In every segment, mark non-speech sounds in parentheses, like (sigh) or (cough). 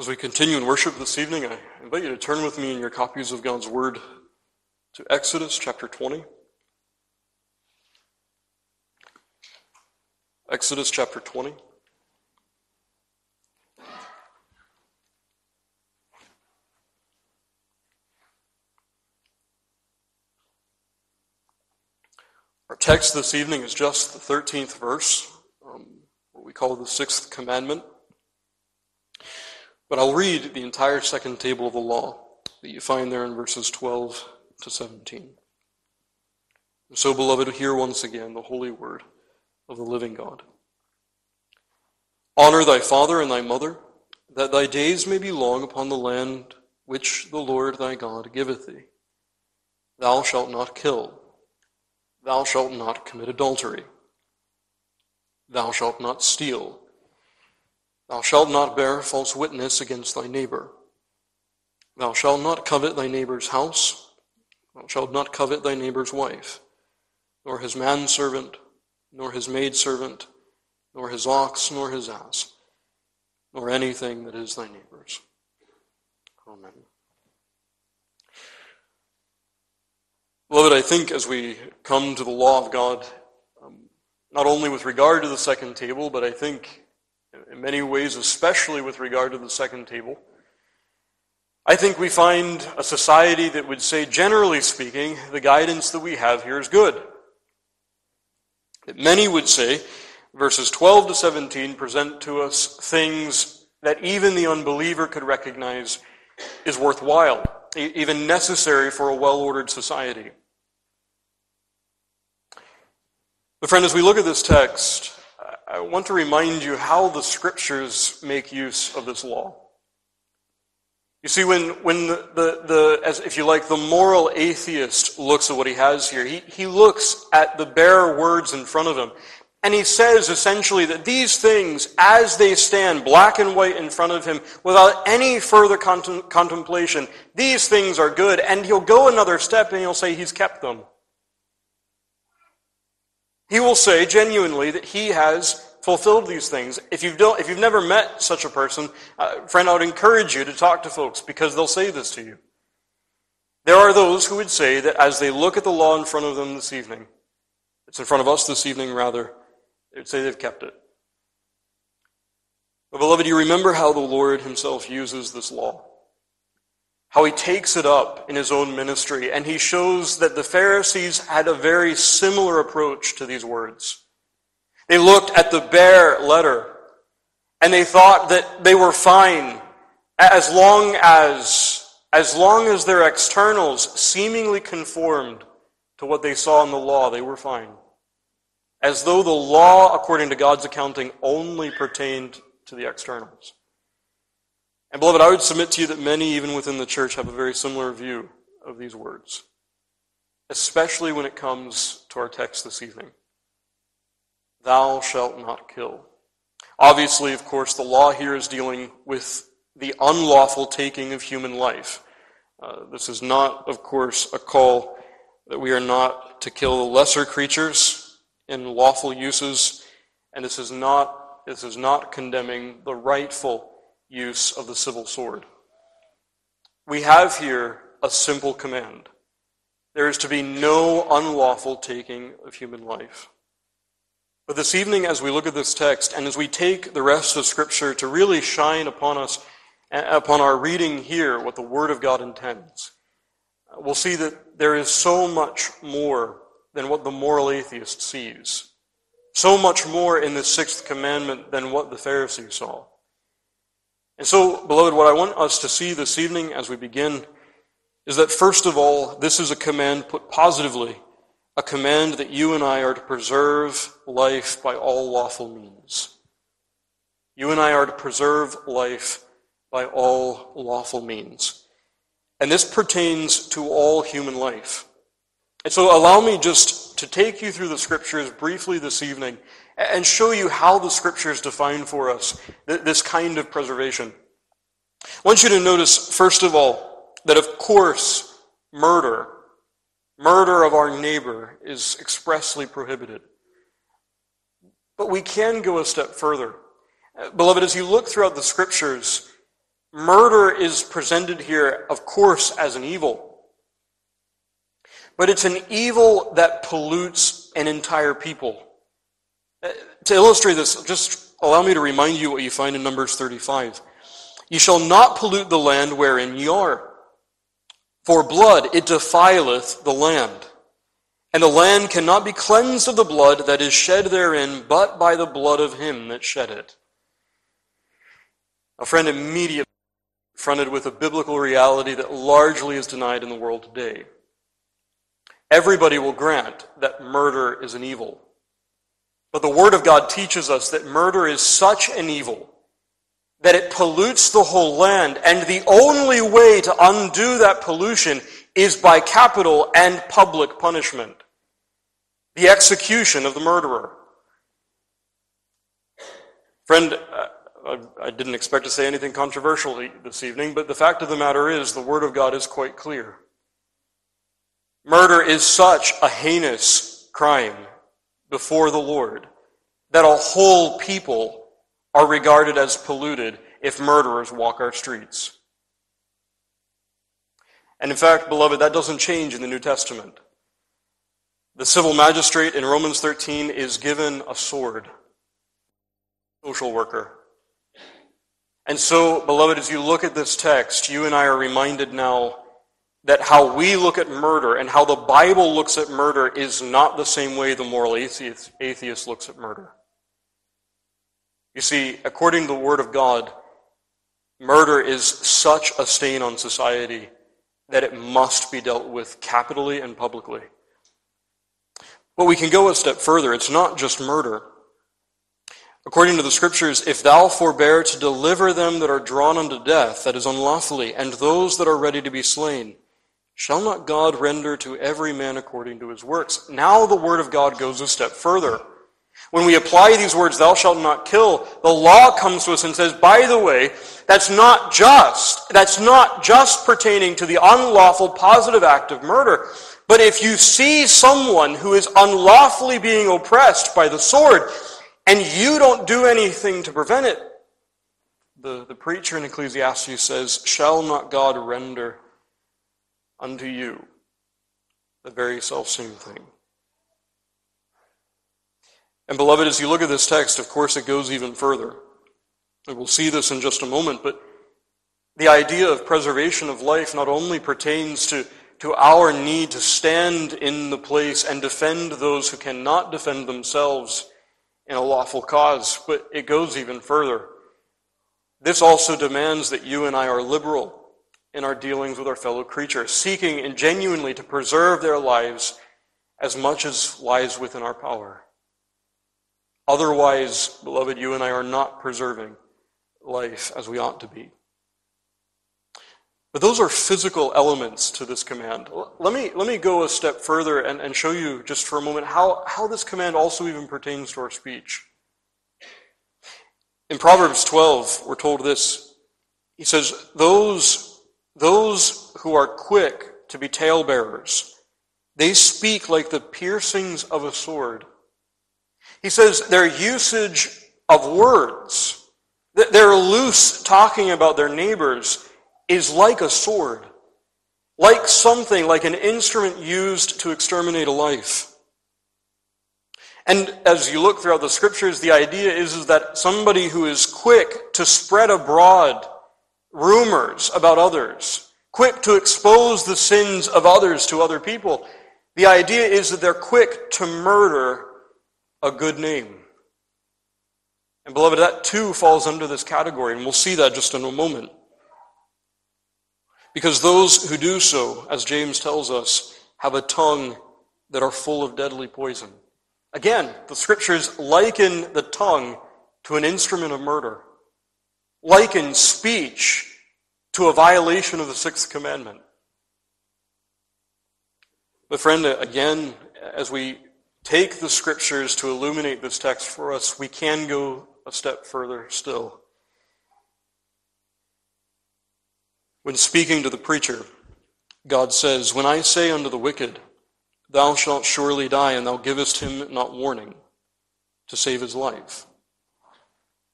As we continue in worship this evening, I invite you to turn with me in your copies of God's Word to Exodus chapter 20. Exodus chapter 20. Our text this evening is just the 13th verse, um, what we call the sixth commandment. But I'll read the entire second table of the law that you find there in verses 12 to 17. So, beloved, hear once again the holy word of the living God. Honor thy father and thy mother, that thy days may be long upon the land which the Lord thy God giveth thee. Thou shalt not kill. Thou shalt not commit adultery. Thou shalt not steal. Thou shalt not bear false witness against thy neighbor. Thou shalt not covet thy neighbor's house. Thou shalt not covet thy neighbor's wife, nor his manservant, nor his maidservant, nor his ox, nor his ass, nor anything that is thy neighbor's. Amen. Beloved, I think as we come to the law of God, um, not only with regard to the second table, but I think in many ways, especially with regard to the second table, I think we find a society that would say, generally speaking, the guidance that we have here is good. That many would say, verses 12 to 17 present to us things that even the unbeliever could recognize is worthwhile, even necessary for a well ordered society. But, friend, as we look at this text, I want to remind you how the scriptures make use of this law. You see, when, when the, the, the, as if you like, the moral atheist looks at what he has here, he, he looks at the bare words in front of him, and he says essentially that these things, as they stand black and white in front of him, without any further contem- contemplation, these things are good, and he'll go another step and he'll say he's kept them. He will say genuinely that he has fulfilled these things. If you've, if you've never met such a person, uh, friend, I would encourage you to talk to folks because they'll say this to you. There are those who would say that as they look at the law in front of them this evening, it's in front of us this evening rather, they would say they've kept it. But beloved, you remember how the Lord himself uses this law how he takes it up in his own ministry, and he shows that the Pharisees had a very similar approach to these words. They looked at the bare letter, and they thought that they were fine as long as, as long as their externals seemingly conformed to what they saw in the law, they were fine. As though the law, according to God's accounting, only pertained to the externals. And beloved, I would submit to you that many, even within the church, have a very similar view of these words, especially when it comes to our text this evening. Thou shalt not kill. Obviously, of course, the law here is dealing with the unlawful taking of human life. Uh, this is not, of course, a call that we are not to kill the lesser creatures in lawful uses, and this is not, this is not condemning the rightful use of the civil sword. We have here a simple command. There is to be no unlawful taking of human life. But this evening, as we look at this text, and as we take the rest of Scripture to really shine upon us, uh, upon our reading here, what the Word of God intends, uh, we'll see that there is so much more than what the moral atheist sees. So much more in the sixth commandment than what the Pharisees saw. And so, beloved, what I want us to see this evening as we begin is that first of all, this is a command put positively, a command that you and I are to preserve life by all lawful means. You and I are to preserve life by all lawful means. And this pertains to all human life. And so allow me just to take you through the scriptures briefly this evening and show you how the scriptures define for us this kind of preservation. I want you to notice, first of all, that of course, murder, murder of our neighbor is expressly prohibited. But we can go a step further. Uh, beloved, as you look throughout the scriptures, murder is presented here, of course, as an evil. But it's an evil that pollutes an entire people. To illustrate this, just allow me to remind you what you find in Numbers 35. You shall not pollute the land wherein ye are. For blood it defileth the land. And the land cannot be cleansed of the blood that is shed therein, but by the blood of him that shed it. A friend immediately confronted with a biblical reality that largely is denied in the world today. Everybody will grant that murder is an evil. But the Word of God teaches us that murder is such an evil that it pollutes the whole land, and the only way to undo that pollution is by capital and public punishment the execution of the murderer. Friend, uh, I didn't expect to say anything controversial this evening, but the fact of the matter is the Word of God is quite clear. Murder is such a heinous crime before the Lord that a whole people are regarded as polluted if murderers walk our streets. And in fact, beloved, that doesn't change in the New Testament. The civil magistrate in Romans 13 is given a sword, social worker. And so, beloved, as you look at this text, you and I are reminded now that how we look at murder and how the Bible looks at murder is not the same way the moral atheist, atheist looks at murder. You see, according to the Word of God, murder is such a stain on society that it must be dealt with capitally and publicly. But we can go a step further. It's not just murder. According to the scriptures, if thou forbear to deliver them that are drawn unto death, that is unlawfully, and those that are ready to be slain, shall not God render to every man according to his works? Now the word of God goes a step further. When we apply these words, thou shalt not kill, the law comes to us and says, by the way, that's not just, that's not just pertaining to the unlawful positive act of murder. But if you see someone who is unlawfully being oppressed by the sword, and you don't do anything to prevent it, the, the preacher in Ecclesiastes says, Shall not God render unto you the very self same thing? And beloved, as you look at this text, of course it goes even further. And we'll see this in just a moment, but the idea of preservation of life not only pertains to to our need to stand in the place and defend those who cannot defend themselves in a lawful cause. But it goes even further. This also demands that you and I are liberal in our dealings with our fellow creatures, seeking and genuinely to preserve their lives as much as lies within our power. Otherwise, beloved, you and I are not preserving life as we ought to be. But those are physical elements to this command. Let me, let me go a step further and, and show you just for a moment how, how this command also even pertains to our speech. In Proverbs 12, we're told this. He says, Those, those who are quick to be talebearers, they speak like the piercings of a sword. He says their usage of words, they're loose talking about their neighbors is like a sword, like something, like an instrument used to exterminate a life. And as you look throughout the scriptures, the idea is, is that somebody who is quick to spread abroad rumors about others, quick to expose the sins of others to other people, the idea is that they're quick to murder a good name. And beloved, that too falls under this category, and we'll see that just in a moment. Because those who do so, as James tells us, have a tongue that are full of deadly poison. Again, the scriptures liken the tongue to an instrument of murder, liken speech to a violation of the sixth commandment. But, friend, again, as we take the scriptures to illuminate this text for us, we can go a step further still. When speaking to the preacher, God says, When I say unto the wicked, Thou shalt surely die, and thou givest him not warning to save his life,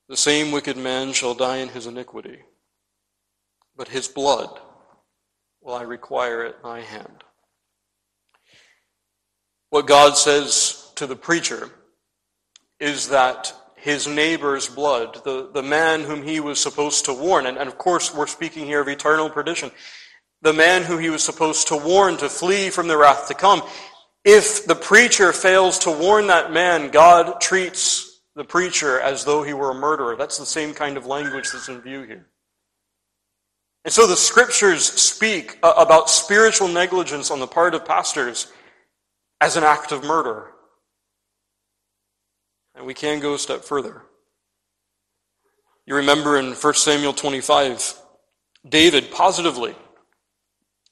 the same wicked man shall die in his iniquity. but his blood will I require at thy hand. What God says to the preacher is that his neighbor's blood, the, the man whom he was supposed to warn, and, and of course we're speaking here of eternal perdition, the man who he was supposed to warn to flee from the wrath to come, if the preacher fails to warn that man, God treats the preacher as though he were a murderer. That's the same kind of language that's in view here. And so the scriptures speak uh, about spiritual negligence on the part of pastors as an act of murder. And we can go a step further. You remember in 1 Samuel 25, David positively,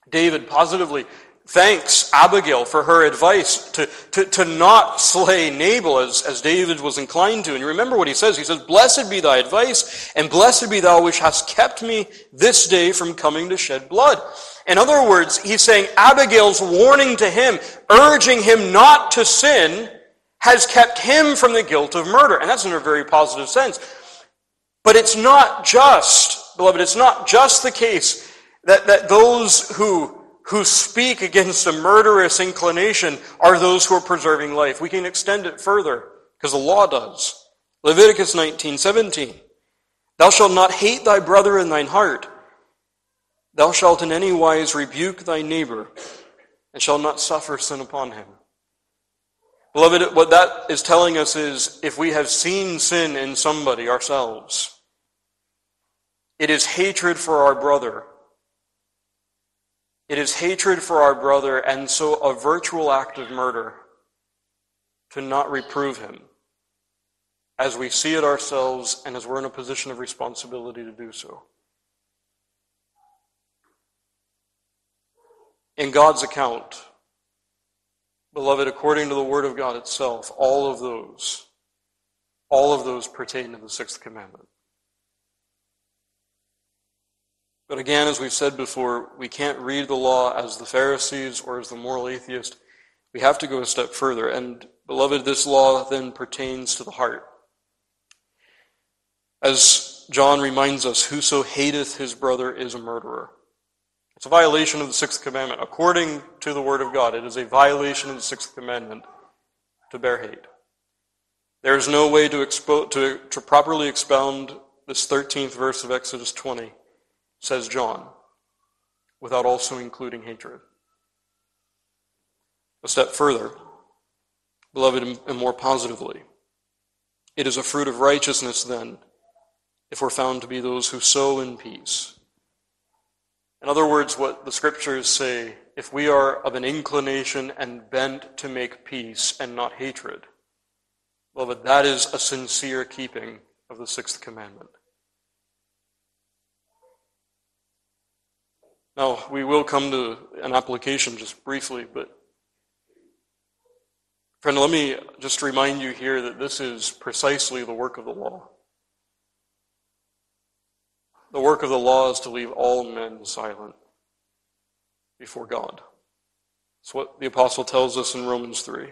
David positively thanks Abigail for her advice to, to, to not slay Nabal as, as David was inclined to. And you remember what he says. He says, Blessed be thy advice, and blessed be thou which hast kept me this day from coming to shed blood. In other words, he's saying Abigail's warning to him, urging him not to sin, has kept him from the guilt of murder. And that's in a very positive sense. But it's not just, beloved, it's not just the case that, that those who who speak against a murderous inclination are those who are preserving life. We can extend it further because the law does. Leviticus 19, 17. Thou shalt not hate thy brother in thine heart. Thou shalt in any wise rebuke thy neighbor and shalt not suffer sin upon him. Beloved, what that is telling us is if we have seen sin in somebody ourselves, it is hatred for our brother it is hatred for our brother, and so a virtual act of murder to not reprove him as we see it ourselves and as we're in a position of responsibility to do so. In God's account, beloved, according to the Word of God itself, all of those, all of those pertain to the sixth commandment. But again, as we've said before, we can't read the law as the Pharisees or as the moral atheist. We have to go a step further. And, beloved, this law then pertains to the heart. As John reminds us, whoso hateth his brother is a murderer. It's a violation of the sixth commandment. According to the Word of God, it is a violation of the sixth commandment to bear hate. There is no way to, expo- to, to properly expound this 13th verse of Exodus 20 says John, without also including hatred. A step further, beloved, and more positively, it is a fruit of righteousness then if we're found to be those who sow in peace. In other words, what the scriptures say, if we are of an inclination and bent to make peace and not hatred, beloved, that is a sincere keeping of the sixth commandment. Now, we will come to an application just briefly, but friend, let me just remind you here that this is precisely the work of the law. The work of the law is to leave all men silent before God. That's what the apostle tells us in Romans 3.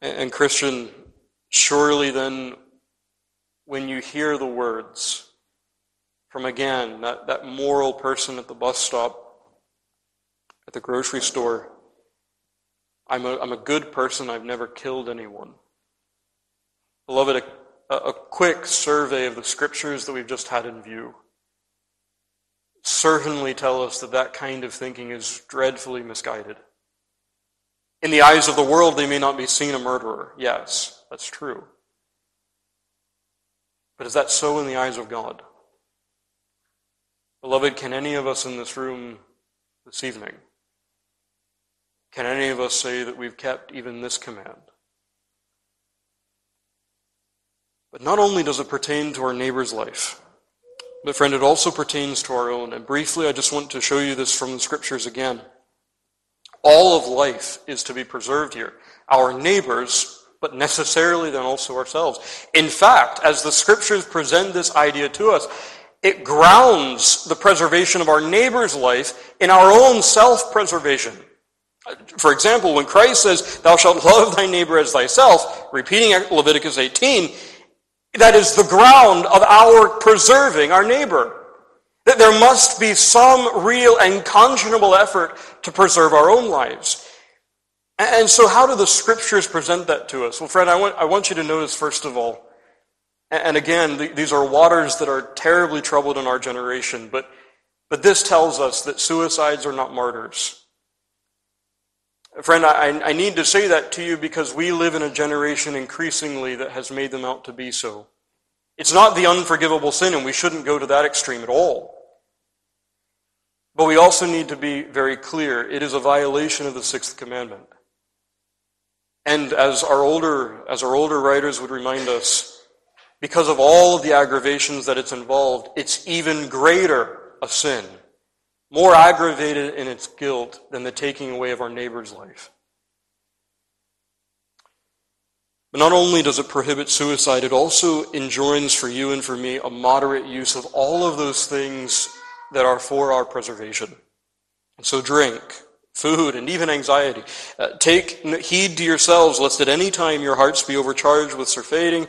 And, Christian, surely then, when you hear the words, from again that, that moral person at the bus stop, at the grocery store. I'm a, I'm a good person, I've never killed anyone. Beloved, a, a quick survey of the scriptures that we've just had in view certainly tell us that that kind of thinking is dreadfully misguided. In the eyes of the world, they may not be seen a murderer. Yes, that's true. But is that so in the eyes of God? Beloved, can any of us in this room this evening, can any of us say that we've kept even this command? But not only does it pertain to our neighbor's life, but friend, it also pertains to our own. And briefly, I just want to show you this from the scriptures again. All of life is to be preserved here. Our neighbors, but necessarily then also ourselves. In fact, as the scriptures present this idea to us, it grounds the preservation of our neighbor's life in our own self preservation. Uh, for example, when Christ says, Thou shalt love thy neighbor as thyself, repeating Leviticus 18, that is the ground of our preserving our neighbor. That there must be some real and conscionable effort to preserve our own lives. And so, how do the scriptures present that to us? Well, friend, I want, I want you to notice, first of all, and again, these are waters that are terribly troubled in our generation, but, but this tells us that suicides are not martyrs. Friend, I, I need to say that to you because we live in a generation increasingly that has made them out to be so. It's not the unforgivable sin, and we shouldn't go to that extreme at all. But we also need to be very clear it is a violation of the sixth commandment. And as our older, as our older writers would remind us, because of all of the aggravations that it's involved, it's even greater a sin, more aggravated in its guilt than the taking away of our neighbor's life. But not only does it prohibit suicide, it also enjoins for you and for me a moderate use of all of those things that are for our preservation. So drink, food, and even anxiety. Uh, take heed to yourselves, lest at any time your hearts be overcharged with surfeiting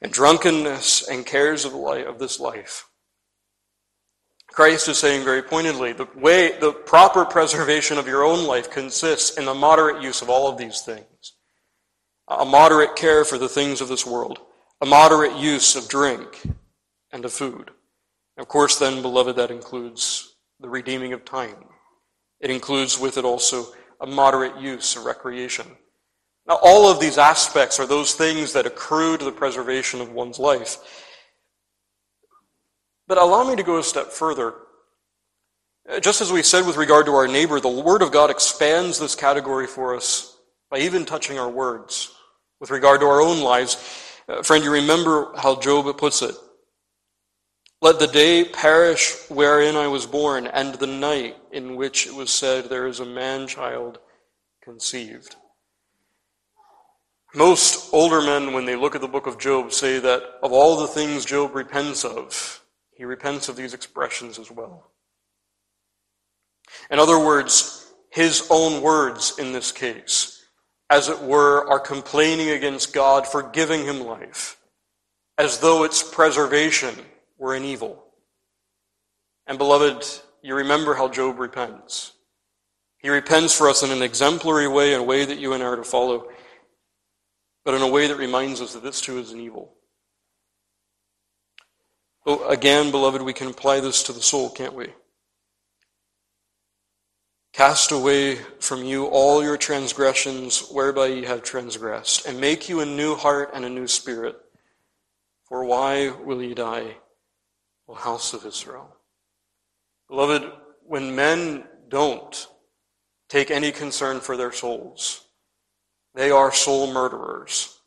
and drunkenness and cares of, life, of this life. Christ is saying very pointedly, the way, the proper preservation of your own life consists in the moderate use of all of these things. A moderate care for the things of this world. A moderate use of drink and of food. Of course, then, beloved, that includes the redeeming of time. It includes with it also a moderate use of recreation. Now, all of these aspects are those things that accrue to the preservation of one's life. But allow me to go a step further. Just as we said with regard to our neighbor, the Word of God expands this category for us by even touching our words with regard to our own lives. Uh, friend, you remember how Job puts it. Let the day perish wherein I was born, and the night in which it was said, There is a man child conceived. Most older men, when they look at the book of Job, say that of all the things Job repents of, he repents of these expressions as well. In other words, his own words in this case, as it were, are complaining against God for giving him life, as though its preservation were an evil. And beloved, you remember how Job repents. He repents for us in an exemplary way, a way that you and I are to follow, but in a way that reminds us that this too is an evil. But again, beloved, we can apply this to the soul, can't we? Cast away from you all your transgressions whereby ye have transgressed, and make you a new heart and a new spirit. For why will ye die? O house of Israel. Beloved, when men don't take any concern for their souls, they are soul murderers,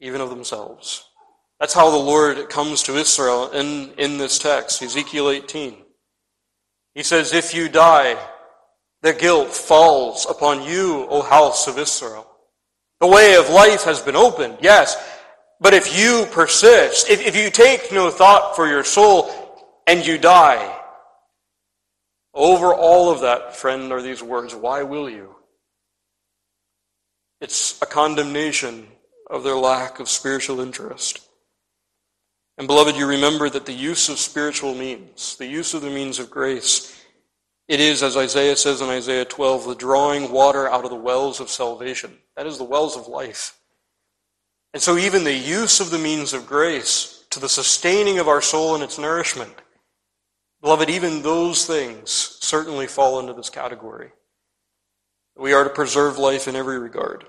even of themselves. That's how the Lord comes to Israel in, in this text, Ezekiel 18. He says, If you die, the guilt falls upon you, O house of Israel. The way of life has been opened, yes, but if you persist, if, if you take no thought for your soul and you die, over all of that, friend, are these words, why will you? It's a condemnation of their lack of spiritual interest. And beloved, you remember that the use of spiritual means, the use of the means of grace, it is, as Isaiah says in Isaiah 12, the drawing water out of the wells of salvation. That is the wells of life. And so, even the use of the means of grace to the sustaining of our soul and its nourishment, beloved, even those things certainly fall into this category. We are to preserve life in every regard.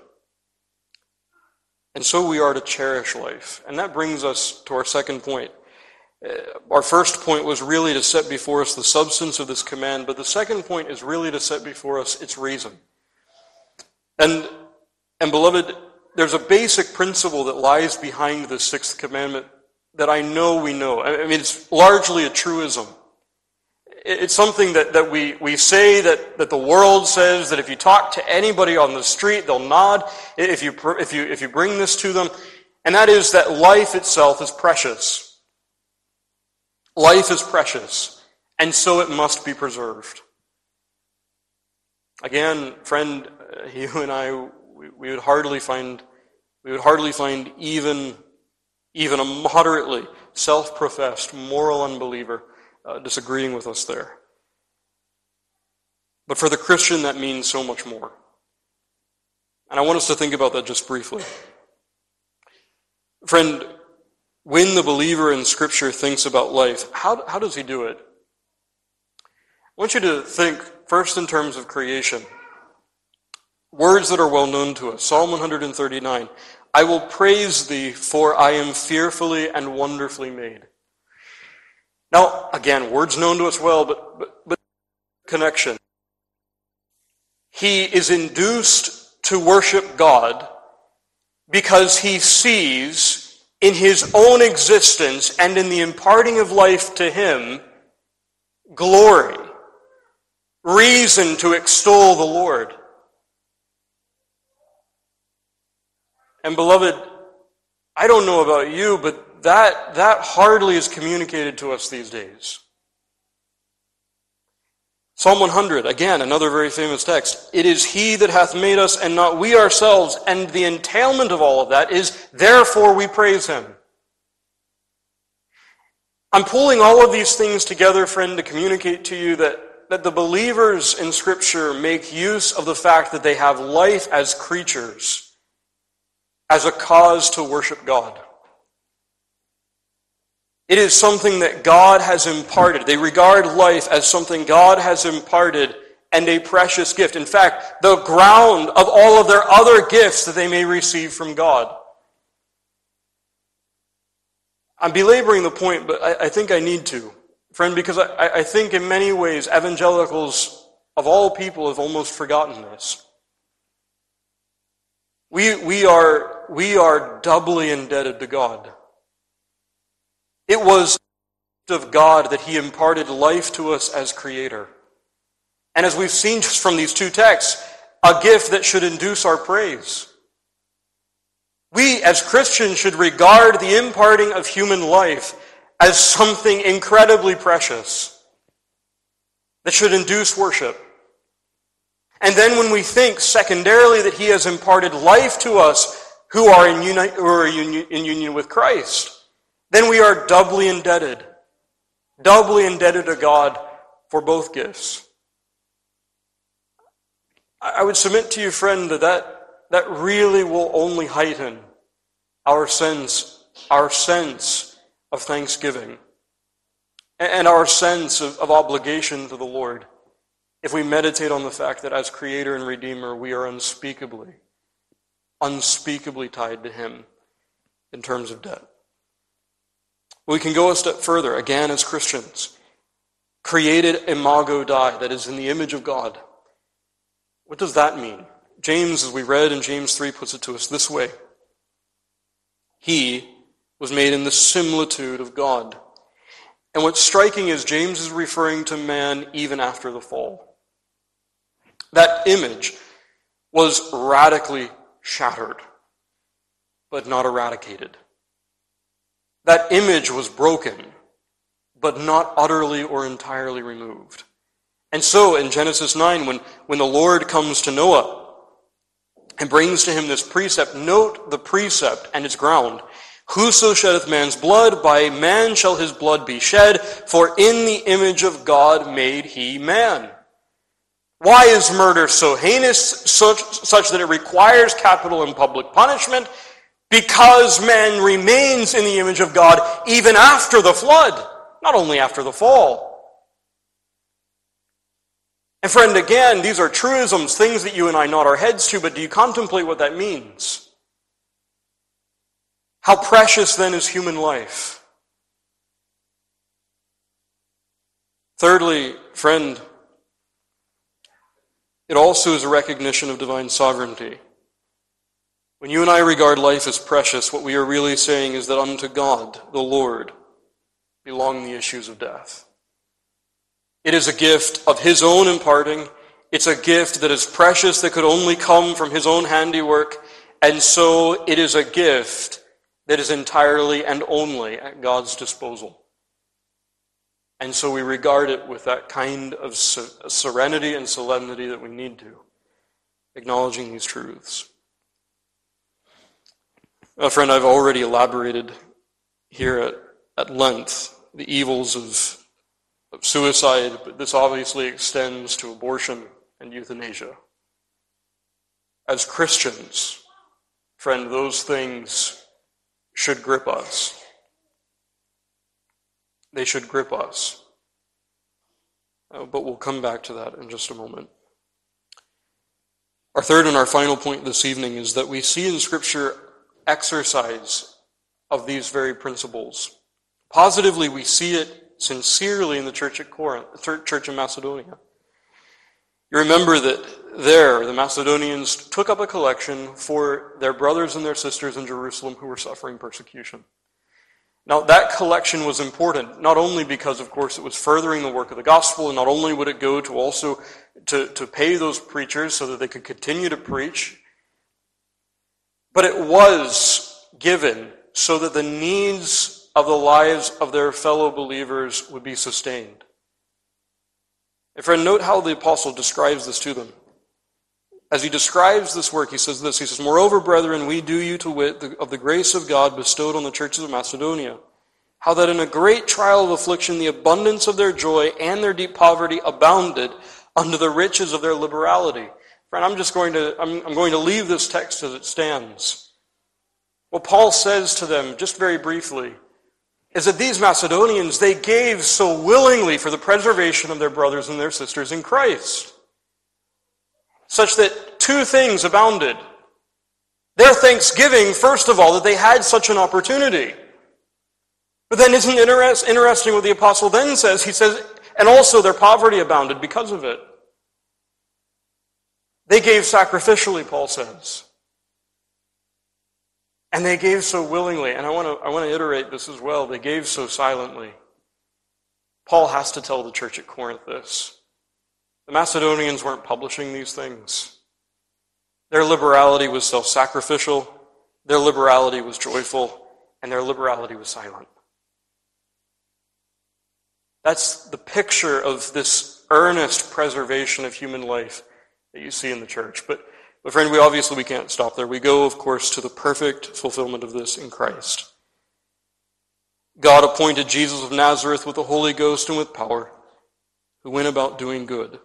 And so we are to cherish life. And that brings us to our second point. Uh, our first point was really to set before us the substance of this command, but the second point is really to set before us its reason. And, and beloved, there's a basic principle that lies behind the sixth commandment that I know we know. I mean, it's largely a truism. It's something that, that we, we say that, that the world says that if you talk to anybody on the street, they'll nod if you, if you, if you bring this to them. And that is that life itself is precious. Life is precious, and so it must be preserved. Again, friend, uh, (laughs) you and I, we, we would hardly find, we would hardly find even, even a moderately self-professed moral unbeliever uh, disagreeing with us there. But for the Christian, that means so much more. And I want us to think about that just briefly. Friend, when the believer in Scripture thinks about life, how, how does he do it? I want you to think first in terms of creation. Words that are well known to us. Psalm 139. I will praise thee, for I am fearfully and wonderfully made. Now, again, words known to us well, but, but, but connection. He is induced to worship God because he sees in his own existence and in the imparting of life to him glory, reason to extol the Lord. And beloved, I don't know about you, but that, that hardly is communicated to us these days. Psalm 100, again, another very famous text. It is He that hath made us and not we ourselves. And the entailment of all of that is, therefore we praise Him. I'm pulling all of these things together, friend, to communicate to you that, that the believers in Scripture make use of the fact that they have life as creatures as a cause to worship God. It is something that God has imparted. They regard life as something God has imparted and a precious gift. In fact, the ground of all of their other gifts that they may receive from God. I'm belaboring the point, but I, I think I need to, friend, because I, I think in many ways evangelicals of all people have almost forgotten this. We, we, are, we are doubly indebted to God. It was of God that He imparted life to us as Creator. And as we've seen just from these two texts, a gift that should induce our praise. We, as Christians, should regard the imparting of human life as something incredibly precious that should induce worship. And then when we think secondarily that He has imparted life to us who are in, uni- who are in union with Christ, then we are doubly indebted, doubly indebted to God for both gifts. I would submit to you, friend, that that, that really will only heighten our sense, our sense of thanksgiving and our sense of, of obligation to the Lord if we meditate on the fact that as Creator and Redeemer, we are unspeakably, unspeakably tied to Him in terms of debt. We can go a step further, again, as Christians. Created imago Dei, that is in the image of God. What does that mean? James, as we read in James 3, puts it to us this way He was made in the similitude of God. And what's striking is James is referring to man even after the fall. That image was radically shattered, but not eradicated. That image was broken, but not utterly or entirely removed. And so in Genesis 9, when, when the Lord comes to Noah and brings to him this precept, note the precept and its ground. Whoso sheddeth man's blood, by man shall his blood be shed, for in the image of God made he man. Why is murder so heinous, such, such that it requires capital and public punishment? Because man remains in the image of God even after the flood, not only after the fall. And friend, again, these are truisms, things that you and I nod our heads to, but do you contemplate what that means? How precious then is human life? Thirdly, friend, it also is a recognition of divine sovereignty. When you and I regard life as precious, what we are really saying is that unto God, the Lord, belong the issues of death. It is a gift of His own imparting. It's a gift that is precious, that could only come from His own handiwork. And so it is a gift that is entirely and only at God's disposal. And so we regard it with that kind of serenity and solemnity that we need to, acknowledging these truths. A friend, I've already elaborated here at, at length the evils of of suicide, but this obviously extends to abortion and euthanasia. As Christians, friend, those things should grip us. They should grip us. Uh, but we'll come back to that in just a moment. Our third and our final point this evening is that we see in Scripture exercise of these very principles. Positively, we see it sincerely in the church at Corinth, church in Macedonia. You remember that there, the Macedonians took up a collection for their brothers and their sisters in Jerusalem who were suffering persecution. Now, that collection was important, not only because, of course, it was furthering the work of the gospel, and not only would it go to also to, to pay those preachers so that they could continue to preach, but it was given so that the needs of the lives of their fellow believers would be sustained. And friend, note how the apostle describes this to them. As he describes this work, he says this. He says, Moreover, brethren, we do you to wit of the grace of God bestowed on the churches of Macedonia, how that in a great trial of affliction the abundance of their joy and their deep poverty abounded unto the riches of their liberality. Friend, I'm just going to, I'm, I'm going to leave this text as it stands. What Paul says to them, just very briefly, is that these Macedonians, they gave so willingly for the preservation of their brothers and their sisters in Christ such that two things abounded. Their thanksgiving, first of all, that they had such an opportunity. But then isn't it interesting what the apostle then says? He says, and also their poverty abounded because of it. They gave sacrificially, Paul says. And they gave so willingly. And I want to, I want to iterate this as well. They gave so silently. Paul has to tell the church at Corinth this. The Macedonians weren't publishing these things. Their liberality was self sacrificial, their liberality was joyful, and their liberality was silent. That's the picture of this earnest preservation of human life that you see in the church. But, but friend, we obviously we can't stop there. We go, of course, to the perfect fulfillment of this in Christ. God appointed Jesus of Nazareth with the Holy Ghost and with power, who went about doing good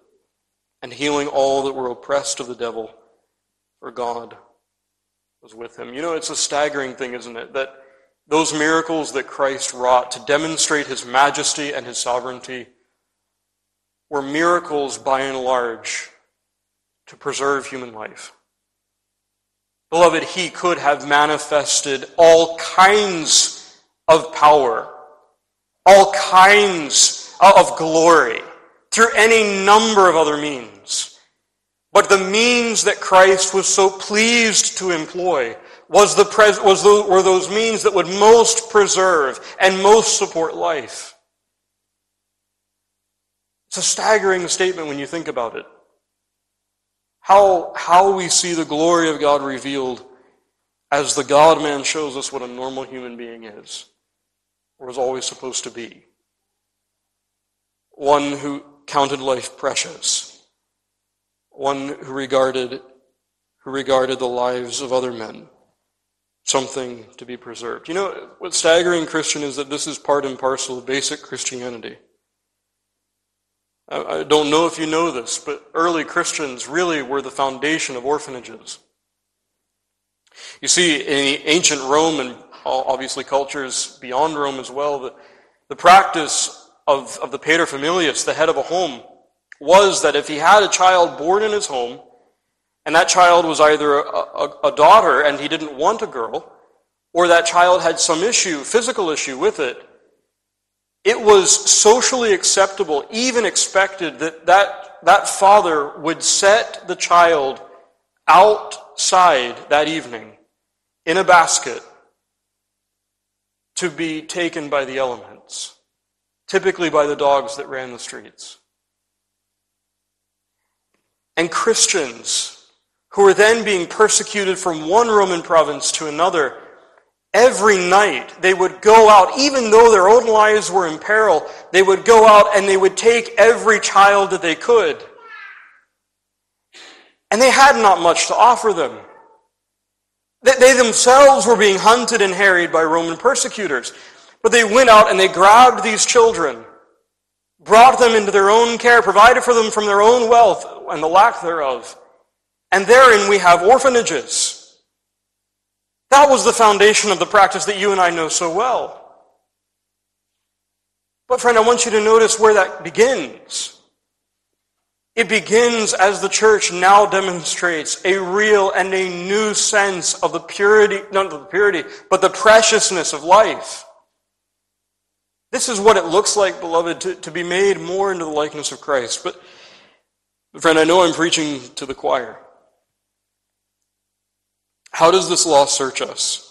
and healing all that were oppressed of the devil, for God was with him. You know, it's a staggering thing, isn't it? That those miracles that Christ wrought to demonstrate his majesty and his sovereignty were miracles by and large to preserve human life. Beloved, he could have manifested all kinds of power, all kinds of glory through any number of other means. But the means that Christ was so pleased to employ was the pres- was the, were those means that would most preserve and most support life. It's a staggering statement when you think about it. How, how we see the glory of God revealed as the God man shows us what a normal human being is, or is always supposed to be. One who counted life precious, one who regarded, who regarded the lives of other men something to be preserved. You know, what's staggering, Christian, is that this is part and parcel of basic Christianity. I don't know if you know this, but early Christians really were the foundation of orphanages. You see, in ancient Rome and obviously cultures beyond Rome as well, the, the practice of, of the paterfamilias, the head of a home, was that if he had a child born in his home, and that child was either a, a, a daughter and he didn't want a girl, or that child had some issue, physical issue with it, it was socially acceptable, even expected, that that, that father would set the child outside that evening in a basket to be taken by the elements typically by the dogs that ran the streets. And Christians who were then being persecuted from one Roman province to another, every night they would go out, even though their own lives were in peril, they would go out and they would take every child that they could. And they had not much to offer them. They themselves were being hunted and harried by Roman persecutors. But they went out and they grabbed these children brought them into their own care, provided for them from their own wealth and the lack thereof. And therein we have orphanages. That was the foundation of the practice that you and I know so well. But friend, I want you to notice where that begins. It begins as the church now demonstrates a real and a new sense of the purity, not the purity, but the preciousness of life. This is what it looks like, beloved, to, to be made more into the likeness of Christ. But, friend, I know I'm preaching to the choir. How does this law search us?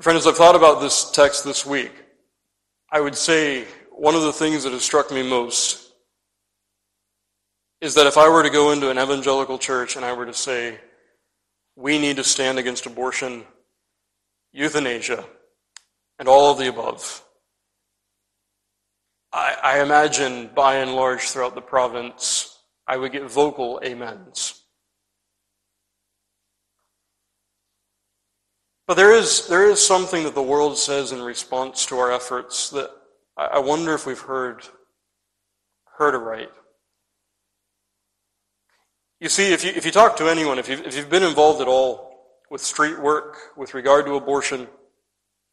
Friend, as I've thought about this text this week, I would say one of the things that has struck me most is that if I were to go into an evangelical church and I were to say, we need to stand against abortion, euthanasia, and all of the above. I, I, imagine by and large throughout the province, I would get vocal amens. But there is, there is something that the world says in response to our efforts that I, wonder if we've heard, heard aright. You see, if you, if you talk to anyone, if you've, if you've been involved at all with street work, with regard to abortion,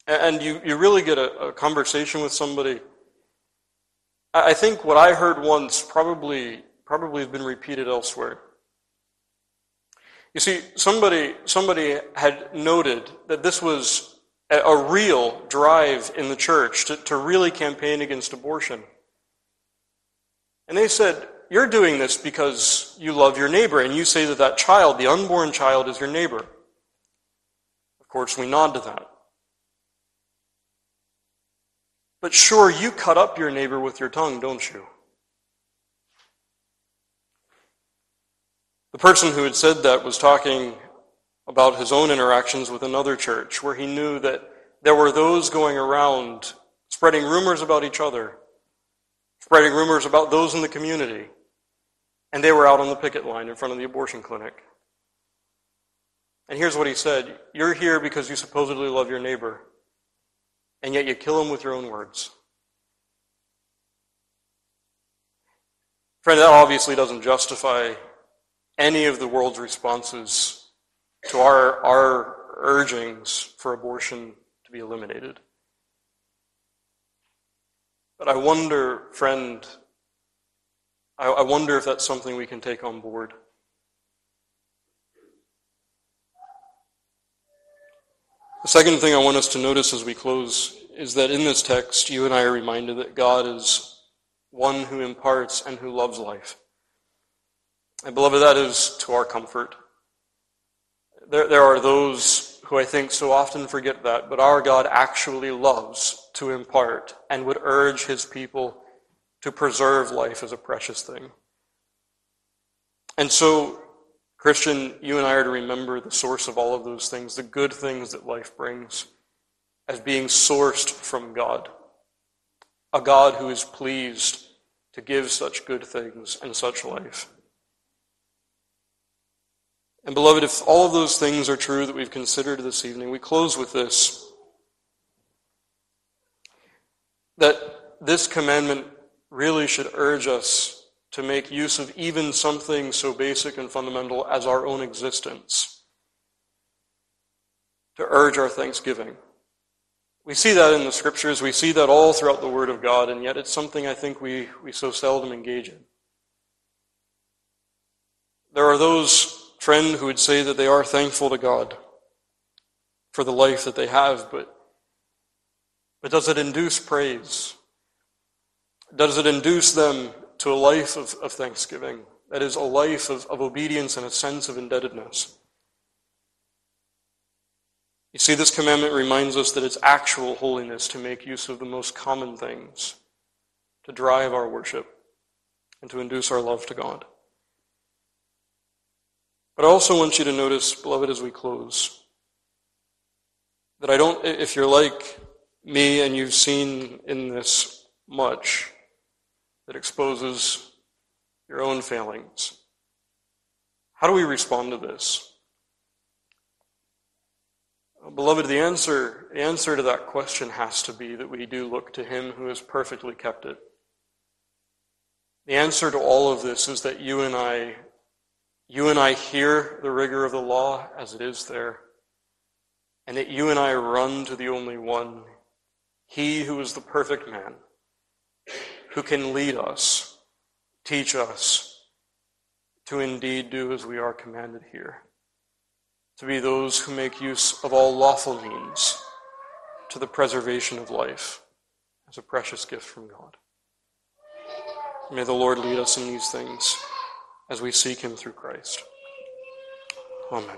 and you, you really get a, a conversation with somebody, I think what I heard once probably probably have been repeated elsewhere. You see, somebody somebody had noted that this was a, real drive in the church to, to really campaign against abortion. And they said, You're doing this because you love your neighbor, and you say that that child, the unborn child, is your neighbor. Of course, we nod to that. But sure, you cut up your neighbor with your tongue, don't you? The person who had said that was talking about his own interactions with another church, where he knew that there were those going around spreading rumors about each other, spreading rumors about those in the community, and they were out on the picket line in front of the abortion clinic. And here's what he said You're here because you supposedly love your neighbor, and yet you kill him with your own words. Friend, that obviously doesn't justify any of the world's responses to our, our urgings for abortion to be eliminated. But I wonder, friend, I, I wonder if that's something we can take on board. The second thing I want us to notice as we close is that in this text, you and I are reminded that God is one who imparts and who loves life. And beloved, that is to our comfort. There, there are those who I think so often forget that, but our God actually loves to impart and would urge his people to preserve life as a precious thing. And so Christian, you and I are to remember the source of all of those things, the good things that life brings, as being sourced from God. A God who is pleased to give such good things and such life. And beloved, if all of those things are true that we've considered this evening, we close with this. That this commandment really should urge us to make use of even something so basic and fundamental as our own existence, to urge our thanksgiving. We see that in the scriptures, we see that all throughout the Word of God, and yet it's something I think we, we so seldom engage in. There are those, friend, who would say that they are thankful to God for the life that they have, but, but does it induce praise? Does it induce them to a life of, of thanksgiving. That is, a life of, of obedience and a sense of indebtedness. You see, this commandment reminds us that it's actual holiness to make use of the most common things to drive our worship and to induce our love to God. But I also want you to notice, beloved, as we close, that I don't, if you're like me and you've seen in this much, that exposes your own failings. How do we respond to this? Uh, beloved, the answer, the answer to that question has to be that we do look to him who has perfectly kept it. The answer to all of this is that you and I, you and I hear the rigor of the law as it is there, and that you and I run to the only one, he who is the perfect man, who can lead us, teach us to indeed do as we are commanded here to be those who make use of all lawful means to the preservation of life as a precious gift from God. May the Lord lead us in these things as we seek Him through Christ. Amen.